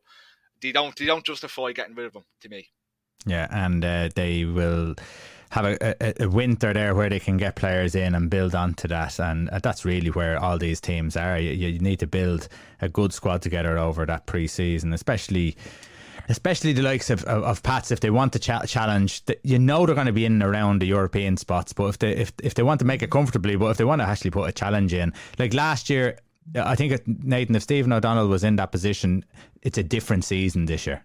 S5: they don't they don't justify getting rid of him to me.
S3: Yeah, and uh, they will have a, a, a winter there where they can get players in and build onto that, and uh, that's really where all these teams are. You, you need to build a good squad together over that pre-season, especially. Especially the likes of, of, of Pats, if they want to cha- challenge, you know they're going to be in and around the European spots. But if they if, if they want to make it comfortably, but if they want to actually put a challenge in, like last year, I think Nathan, if Stephen O'Donnell was in that position, it's a different season this year.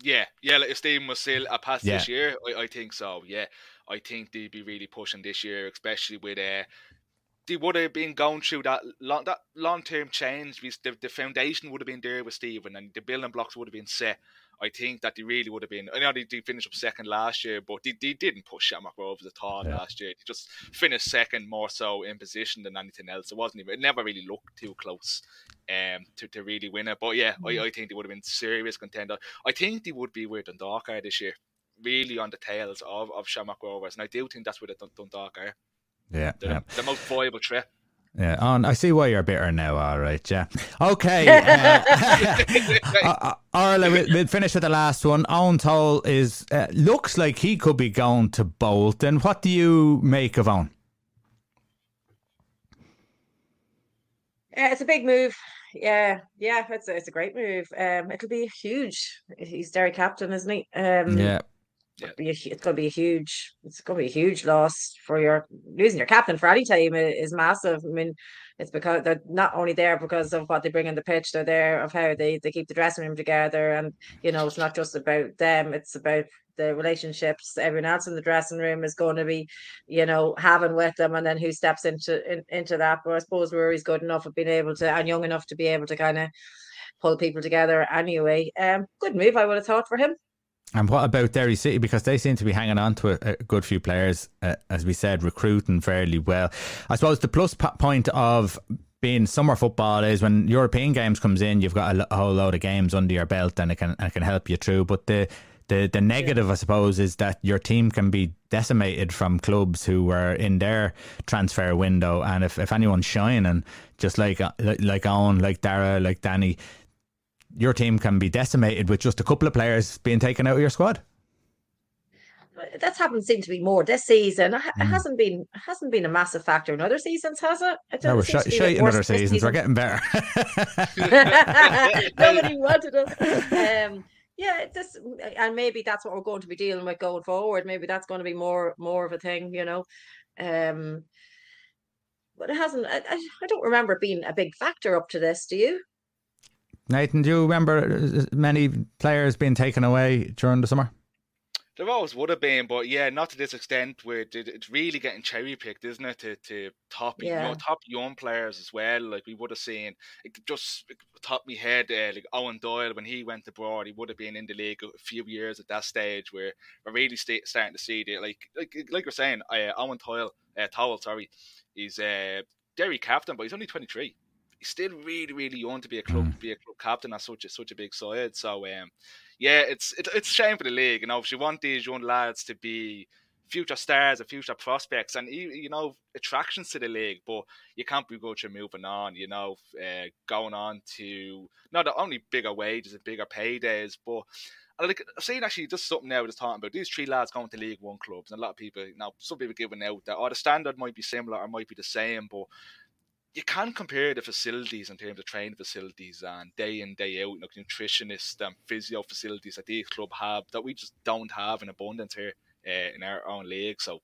S5: Yeah, yeah. Like if Stephen was still a pass
S3: Yeah.
S5: this year, I, I think so. Yeah, I think they'd be really pushing this year, especially with uh, they would have been going through that long that long term change. because The, the foundation would have been there with Stephen, and the building blocks would have been set. I think that they really would have been. I know they did finish up second last year, but they, they didn't push Shamrock Rovers at all yeah. last year. They just finished second more so in position than anything else. It wasn't even. It never really looked too close, um, to, to really win it. But yeah, mm. I, I think they would have been serious contender. I think they would be where Dundalk are this year, really on the tails of of Shamrock Rovers, and I do think that's where the Dundalk are.
S3: Yeah,
S5: the,
S3: yeah.
S5: the most viable threat.
S3: Yeah, on. I see why you're bitter now. All right, yeah. Okay. Uh, uh, we'll, we'll, finish with the last one. Eoin Toal is uh, looks like he could be going to Bolton. What do you make of Owen?
S4: Yeah, it's a big move. Yeah, yeah, it's a, it's a great move. Um, it'll be huge. He's Derry captain, isn't he? Um,
S3: yeah
S4: yeah. be a, it's going to be a huge it's going to be a huge loss for your losing your captain for any team is massive. I mean, it's because they're not only there because of what they bring in the pitch, they're there of how they they keep the dressing room together, and you know it's not just about them; it's about the relationships everyone else in the dressing room is going to be, you know, having with them, and then who steps into in, into that. But I suppose Rory's good enough of being able to and young enough to be able to kind of pull people together anyway. Um, good move, I would have thought for him.
S3: And what about Derry City? Because they seem to be hanging on to a, a good few players, uh, as we said, recruiting fairly well. I suppose the plus point of being summer football is when European games comes in, you've got a, a whole load of games under your belt, and it can it can help you through. But the the the negative, I suppose, is that your team can be decimated from clubs who were in their transfer window, and if, if anyone's shining, just like like Eoin, like Darragh, like Danny, your team can be decimated with just a couple of players being taken out of your squad.
S4: That's happened seem to be more this season. It mm. hasn't been hasn't been a massive factor in other seasons, has it?
S3: it no, we're sh- in other seasons. Season. We're getting better.
S4: Nobody wanted us. Um, yeah, this and maybe that's what we're going to be dealing with going forward. Maybe that's going to be more more of a thing, you know. Um, but it hasn't. I, I don't remember it being a big factor up to this. Do you?
S3: Nathan, do you remember uh, many players being taken away during the summer?
S5: There always would have been, but yeah, not to this extent. Where it's really getting cherry picked, isn't it? To, to top, yeah. you know, top young players as well. Like we would have seen, it just top me head, uh, like Eoin Doyle when he went abroad, he would have been in the league a few years at that stage. Where we're really st- starting to see it. Like, like, like we're saying, uh, Eoin Doyle, uh, Toal, sorry, he's uh, Derry captain, but he's only twenty three he's still really, really young to be a club, mm. be a club captain at such a such a big side. So, um, yeah, it's it, it's a shame for the league. You know, if you want these young lads to be future stars and future prospects, and you know attractions to the league, but you can't be good to moving on. You know, uh, going on to not only bigger wages and bigger paydays, but like I've seen actually just something now just talking about these three lads going to League One clubs, and a lot of people, you know, some people giving out that oh the standard might be similar or might be the same, but you can compare the facilities in terms of training facilities and day in day out, you know, nutritionists and physio facilities that these club have that we just don't have in abundance here uh, in our own league. So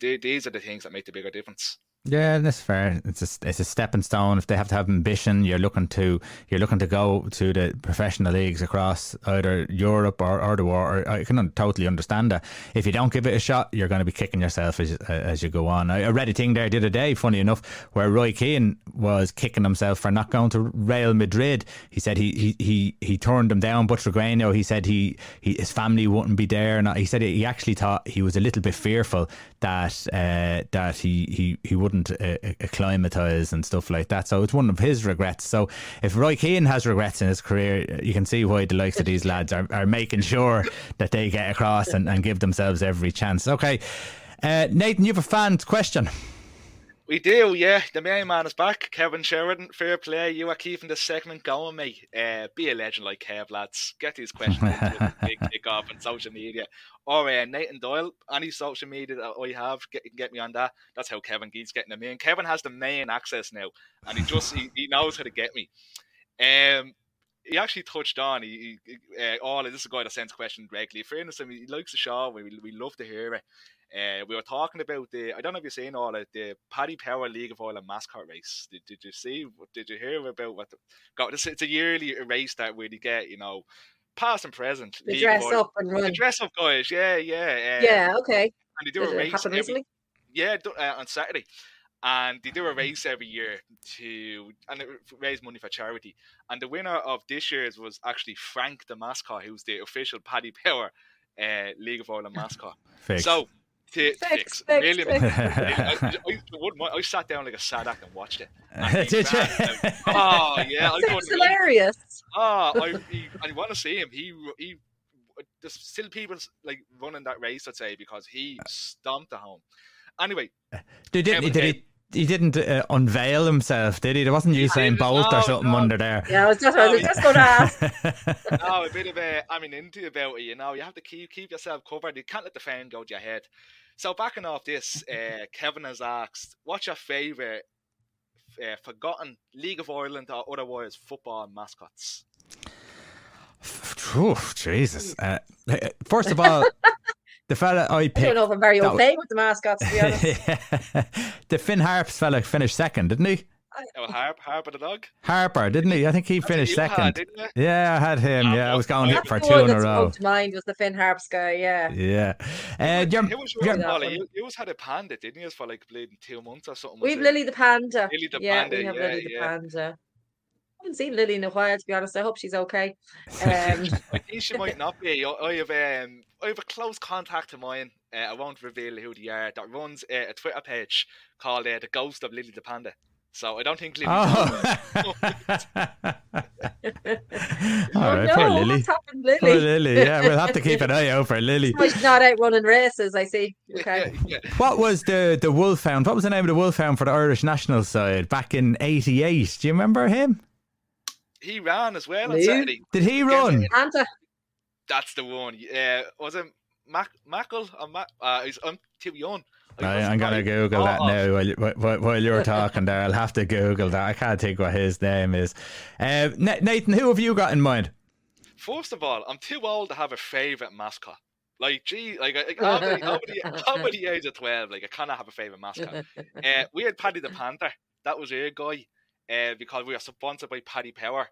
S5: th- these are the things that make the bigger difference.
S3: Yeah, that's fair. It's a it's a stepping stone. If they have to have ambition, you're looking to you're looking to go to the professional leagues across either Europe or, or the world. I can totally understand that. If you don't give it a shot, you're going to be kicking yourself as as you go on. I, read a thing there the other day, funny enough, where Roy Keane was kicking himself for not going to Real Madrid. He said he he he, he turned him down, but Regueno, he said he, he his family wouldn't be there, and he said he actually thought he was a little bit fearful that uh, that he he he would wouldn't uh, acclimatise and stuff like that. So it's one of his regrets. So if Roy Keane has regrets in his career, you can see why the likes of these lads are, are making sure that they get across and, and give themselves every chance. Okay. Uh, Nathan, you have a fan question.
S5: We do, yeah. The main man is back. Kevin Sheridan, fair play. You are keeping the segment going, mate. Uh, be a legend like Kev, lads. Get these questions big kick off on social media. Or uh, Nathan Doyle, any social media that I have, get, get me on that. That's how Kevin Geet's getting them in. Kevin has the main access now, and he just he, he knows how to get me. Um, he actually touched on he, he uh, all this is a guy that sends questions regularly. Fairness, I mean, he likes the show. We, we love to hear it. Uh, we were talking about the I don't know if you've seen all of the Paddy Power League of Ireland mascot race. Did, did you see? Did you hear about what? The, God, it's, it's a yearly race that where you get you know past and present.
S4: The dress up and run.
S5: The dress up guys, yeah, yeah,
S4: uh, yeah. Okay.
S5: And they do Did a race. Every, yeah, uh, on Saturday. and they do a race every year to and it raise money for charity. And the winner of this year's was actually Frank the mascot, who's the official Paddy Power uh, League of Ireland mascot.
S3: Fix.
S5: So to
S4: Fix,
S5: fix,
S4: fix,
S5: million,
S4: fix.
S5: I, I, I wouldn't I sat down like a sadak and watched it. And
S3: Did you?
S5: oh yeah, I
S4: Sounds
S5: couldn't
S4: hilarious.
S5: Oh, I, he, I want to see him. He he. There's still people like running that race, I'd say, because he stomped the home. Anyway,
S3: Did, did, did he? He didn't uh, unveil himself, did he? There wasn't Usain
S5: didn't.
S3: Bolt or something
S5: no.
S3: under there.
S4: Yeah, I was just, I was just going to ask.
S5: now a bit of a, I mean, into about it. You know, you have to keep keep yourself covered. You can't let the fan go to your head. So backing off this, uh, Kevin has asked, "What's your favourite uh, forgotten League of Ireland or otherwise football mascots?"
S3: Phew, Jesus. Uh, first of all, the fella I
S4: I don't know if I'm very
S3: that
S4: au fait with the mascots, to be honest.
S3: the Finn Harps fella finished second, didn't he?
S5: Oh, Harp, Harp of the dog.
S3: Harper, didn't he? I think he finished
S5: You had,
S3: second.
S5: didn't you?
S3: Yeah, I had him. Yeah, I was going
S5: that's
S3: for two in a row.
S4: spoke to mind was the Finn Harps guy, yeah.
S3: Yeah. Uh, you're-
S5: who was
S3: you're-
S5: your
S4: That
S5: Molly? You, you always had a panda, didn't you? For like bleeding two months or something.
S4: We've? Lily the Panda.
S5: Lily the
S4: yeah,
S5: Panda,
S4: we have
S5: yeah,
S4: Lily the
S5: yeah.
S4: Panda. I haven't seen Lily in a while, to be honest. I hope she's okay. Um,
S5: I think she might not be. I, I have um, I have a close contact of mine. Uh, I won't reveal who they are. That runs uh, a Twitter page called uh, "The Ghost of Lily the Panda." So I don't think Lily.
S3: Oh. All
S4: oh
S3: right,
S4: no,
S3: poor Lily.
S4: what's happened,
S3: Poor
S4: Lily?
S3: Lily. Yeah, we'll have to keep an eye out for Lily.
S4: She's not out running races, I see. Okay.
S5: yeah,
S3: What was the the Wolfhound? What was the name of the Wolfhound for the Irish national side back in '88? Do you remember him?
S5: he ran as well on Saturday.
S3: Did he run?
S4: Panda.
S5: That's the one. Uh, was it Mac Mackle or Mac? Uh, he's, I'm too young. I
S3: I'm gonna. Google that now while, while, while you're talking there. I'll have to Google that. I can't think what his name is. Uh, Nathan, who have you got in mind?
S5: First of all, I'm too old to have a favorite mascot. Like, gee, like, like I'm, the, age of 12. Like, I cannot have a favorite mascot. Uh, we had Paddy the Panther. That was our guy uh, because we are sponsored by Paddy Power.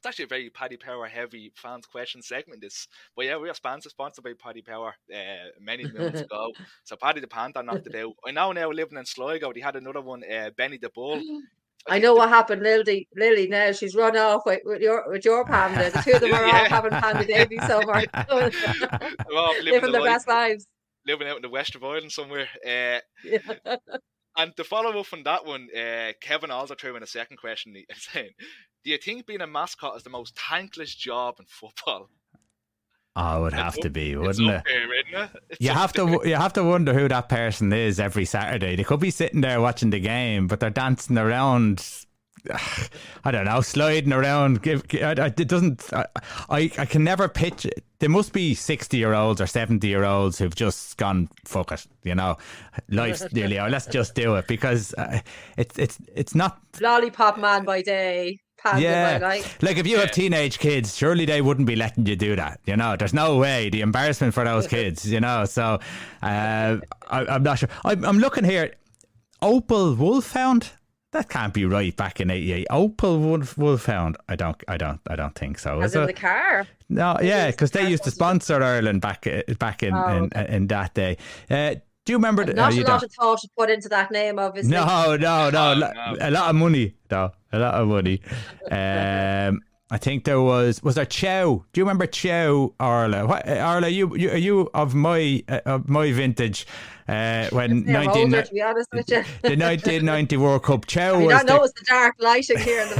S5: It's actually a very Paddy Power heavy fans question segment. This, but yeah, we are sponsored sponsored by Paddy Power uh, many moons ago. So Paddy the Panther knocked it out. I know now living in Sligo. They had another one, uh, Benny the Bull.
S4: I know what happened, Lily. Lily now she's run off with, with your with your panda. The two of them are
S5: Yeah.
S4: off having panda babies somewhere,
S5: Well, living,
S4: living
S5: the
S4: their
S5: life,
S4: best lives.
S5: living out in the west of Ireland somewhere. Uh, And to follow up on that one, uh, Kevin also threw in a second question he- saying, Do you think being a mascot is the most thankless job in football?
S3: Oh, it would have to be, wouldn't
S5: it's
S3: it?
S5: up there, isn't it? It's
S3: You
S5: up
S3: have
S5: there.
S3: to you have to wonder who that person is every Saturday. They could be sitting there watching the game, but they're dancing around. I don't know, sliding around. Give, gi- I- I- it doesn't. I, I I can never pitch. it. There must be sixty year olds or seventy year olds who've just gone fuck it. You know, life's nearly. out. Let's just do it because uh, it's it's it's not
S4: Lollipop man by day, panda
S3: yeah.
S4: by night.
S3: Like if you have teenage kids, surely they wouldn't be letting you do that. You know, there's no way. The embarrassment for those kids, you know. So uh, I, I'm not sure. I'm, I'm looking here. Opel Wolfhound. That can't be right. Back in '88, Opel Wolf, Wolfhound. I don't. I don't. I don't think so.
S4: As
S3: Is
S4: in
S3: it?
S4: the car.
S3: No, yeah,
S4: it's
S3: because they used to
S4: sponsor.
S3: sponsor Ireland back uh, back in
S4: Oh,
S3: in, in that day. Uh, do you remember? the-
S4: Not
S3: you
S4: a lot
S3: don't.
S4: of thought put into that name, obviously.
S3: No, no, no.
S5: Oh, no.
S3: A lot of money, though. A lot of money. Um, I think there was was there Ciao. Do you remember Ciao Orla? What, uh, Orla, you, you are you of my uh, of my vintage uh, when
S4: Yeah,
S3: nineteen
S4: older, to be honest with you.
S3: the nineteen ninety World Cup. Ciao
S4: You
S3: was
S4: don't
S3: the
S4: know it's the dark lighting here in the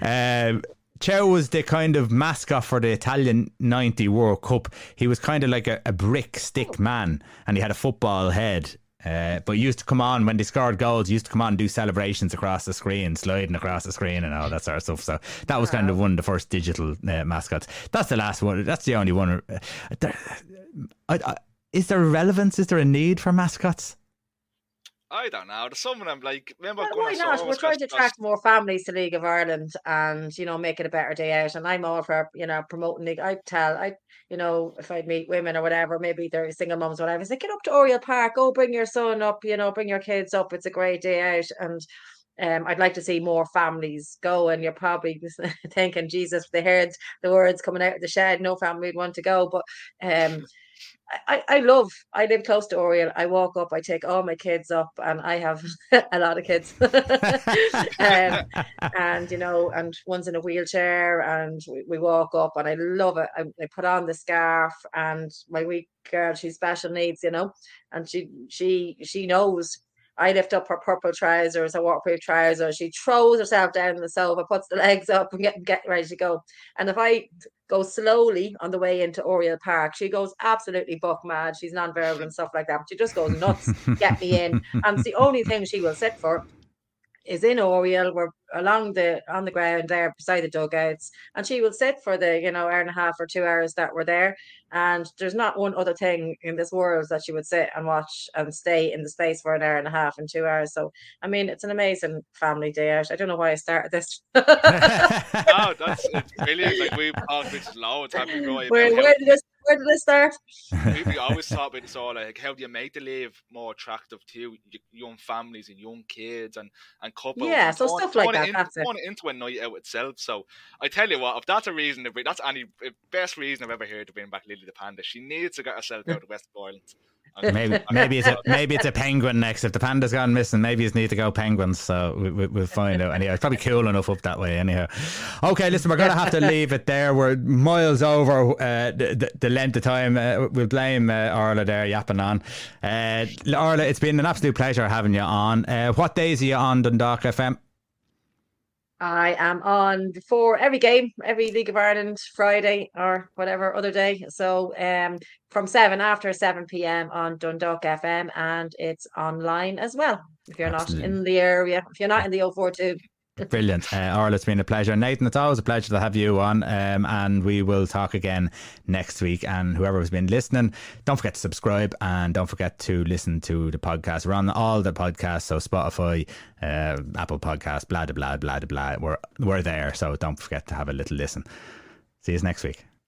S4: background.
S3: um, Ciao was the kind of mascot for the Italian 90 World Cup. He was kind of like a, a brick stick man and he had a football head. Uh, but he used to come on when they scored goals. He used to come on and do celebrations across the screen, sliding across the screen, and all that sort of stuff. So that was kind of one of the first digital uh, mascots. That's the last one. That's the only one. Uh, there, I, I, is there relevance? Is there a need for mascots?
S5: I don't know. There's some of them, like, remember
S4: Well, why not? We're trying to attract more families to League of Ireland and, you know, make it a better day out. And I'm all for, you know, promoting League. I tell, I, you know, if I'd meet women or whatever, maybe they're single moms, whatever, I say, get up to Oriel Park, go bring your son up, you know, bring your kids up. It's a great day out. And um, I'd like to see more families go. And you're probably thinking, Jesus, they heard the words coming out of the shed, no family would want to go. But um, I, I love I live close to Oriel. I walk up, I take all my kids up and I have a lot of kids. um, and you know, and one's in a wheelchair and we, we walk up and I love it. I, I put on the scarf and my wee girl, she's special needs, you know, and she she she knows I lift up her purple trousers, her waterproof trousers. She throws herself down on the sofa, puts the legs up, and get get ready to go. And if I go slowly on the way into Oriel Park, she goes absolutely buck mad. She's non-verbal and stuff like that. She just goes nuts. get me in, and it's the only thing she will sit for is in Oriel. We're along the on the ground there beside the dugouts, and she will sit for the you know hour and a half or two hours that we're there. And there's not one other thing in this world that she would sit and watch and stay in the space for an hour and a half and two hours. So I mean, it's an amazing family day out. I don't know why I started this.
S5: oh, that's it's brilliant. Like we've talked this loads, haven't we?
S4: Where, where did this where did this start?
S5: we, we always talk about this all like how do you make the live more attractive to young families and young kids and and couples.
S4: Yeah,
S5: and
S4: so
S5: turn-
S4: stuff like that,
S5: in-
S4: that's it.
S5: it into a night out itself. So I tell you what, if that's a reason to bring, that's any eh, best reason I've ever heard to bring back Lily the Panda. She needs to get herself hmm. out of West Ireland.
S3: Maybe maybe it's a maybe it's a penguin next. If the panda's gone missing, maybe it's need to go penguins. So we, we, we'll find out. Anyhow, it's probably cool enough up that way. Anyhow, okay. Listen, we're gonna have to leave it there. We're miles over uh, the, the, length of time. Uh, we'll blame uh, Orla there yapping on. Uh, it's been an absolute pleasure having you on. Uh, what days are you on Dundalk FM?
S4: I am on before every game, every League of Ireland Friday or whatever other day. So um from seven after seven PM on Dundalk FM and it's online as well. If you're
S3: Absolutely.
S4: not in the area, if you're not in the 042.
S3: Brilliant. Uh, it's been a pleasure. Nathan, it's always a pleasure to have you on. Um, and we will talk again next week. And whoever has been listening, don't forget to subscribe and don't forget to listen to the podcast. We're on all the podcasts, so Spotify, uh, Apple Podcast, blah, blah, blah, blah, blah. We're, we're there. So don't forget to have a little listen. See you next week.